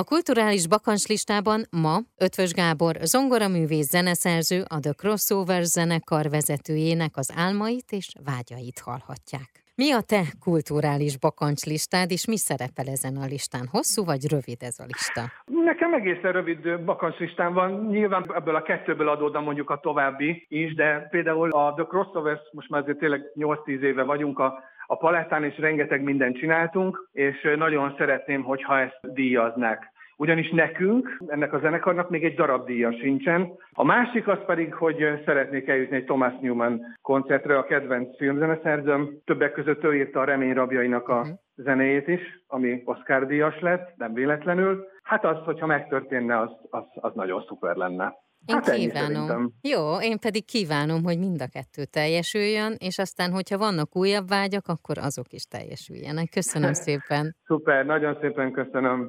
A kulturális bakancslistában ma Ötvös Gábor zongoraművész zeneszerző, a The Crossover zenekar vezetőjének az álmait és vágyait hallhatják. Mi a te kulturális bakancslistád, és mi szerepel ezen a listán? Hosszú vagy rövid ez a lista? Nekem egészen rövid bakancslistám van. Nyilván ebből a kettőből adódna mondjuk a további is, de például a The Crossovers, most már azért tényleg 8-10 éve vagyunk a a palettán, és rengeteg mindent csináltunk, és nagyon szeretném, hogyha ezt díjaznák ugyanis nekünk, ennek a zenekarnak még egy darab díja sincsen. A másik az pedig, hogy szeretnék eljutni egy Thomas Newman koncertre, a kedvenc filmzeneszerzőm. Többek között ő írta a Remény rabjainak a uh-huh. zenéjét is, ami Oscar díjas lett, nem véletlenül. Hát az, hogyha megtörténne, az, az, az nagyon szuper lenne. Én hát kívánom. Jó, én pedig kívánom, hogy mind a kettő teljesüljön, és aztán, hogyha vannak újabb vágyak, akkor azok is teljesüljenek. Köszönöm szépen. Szuper, nagyon szépen köszönöm.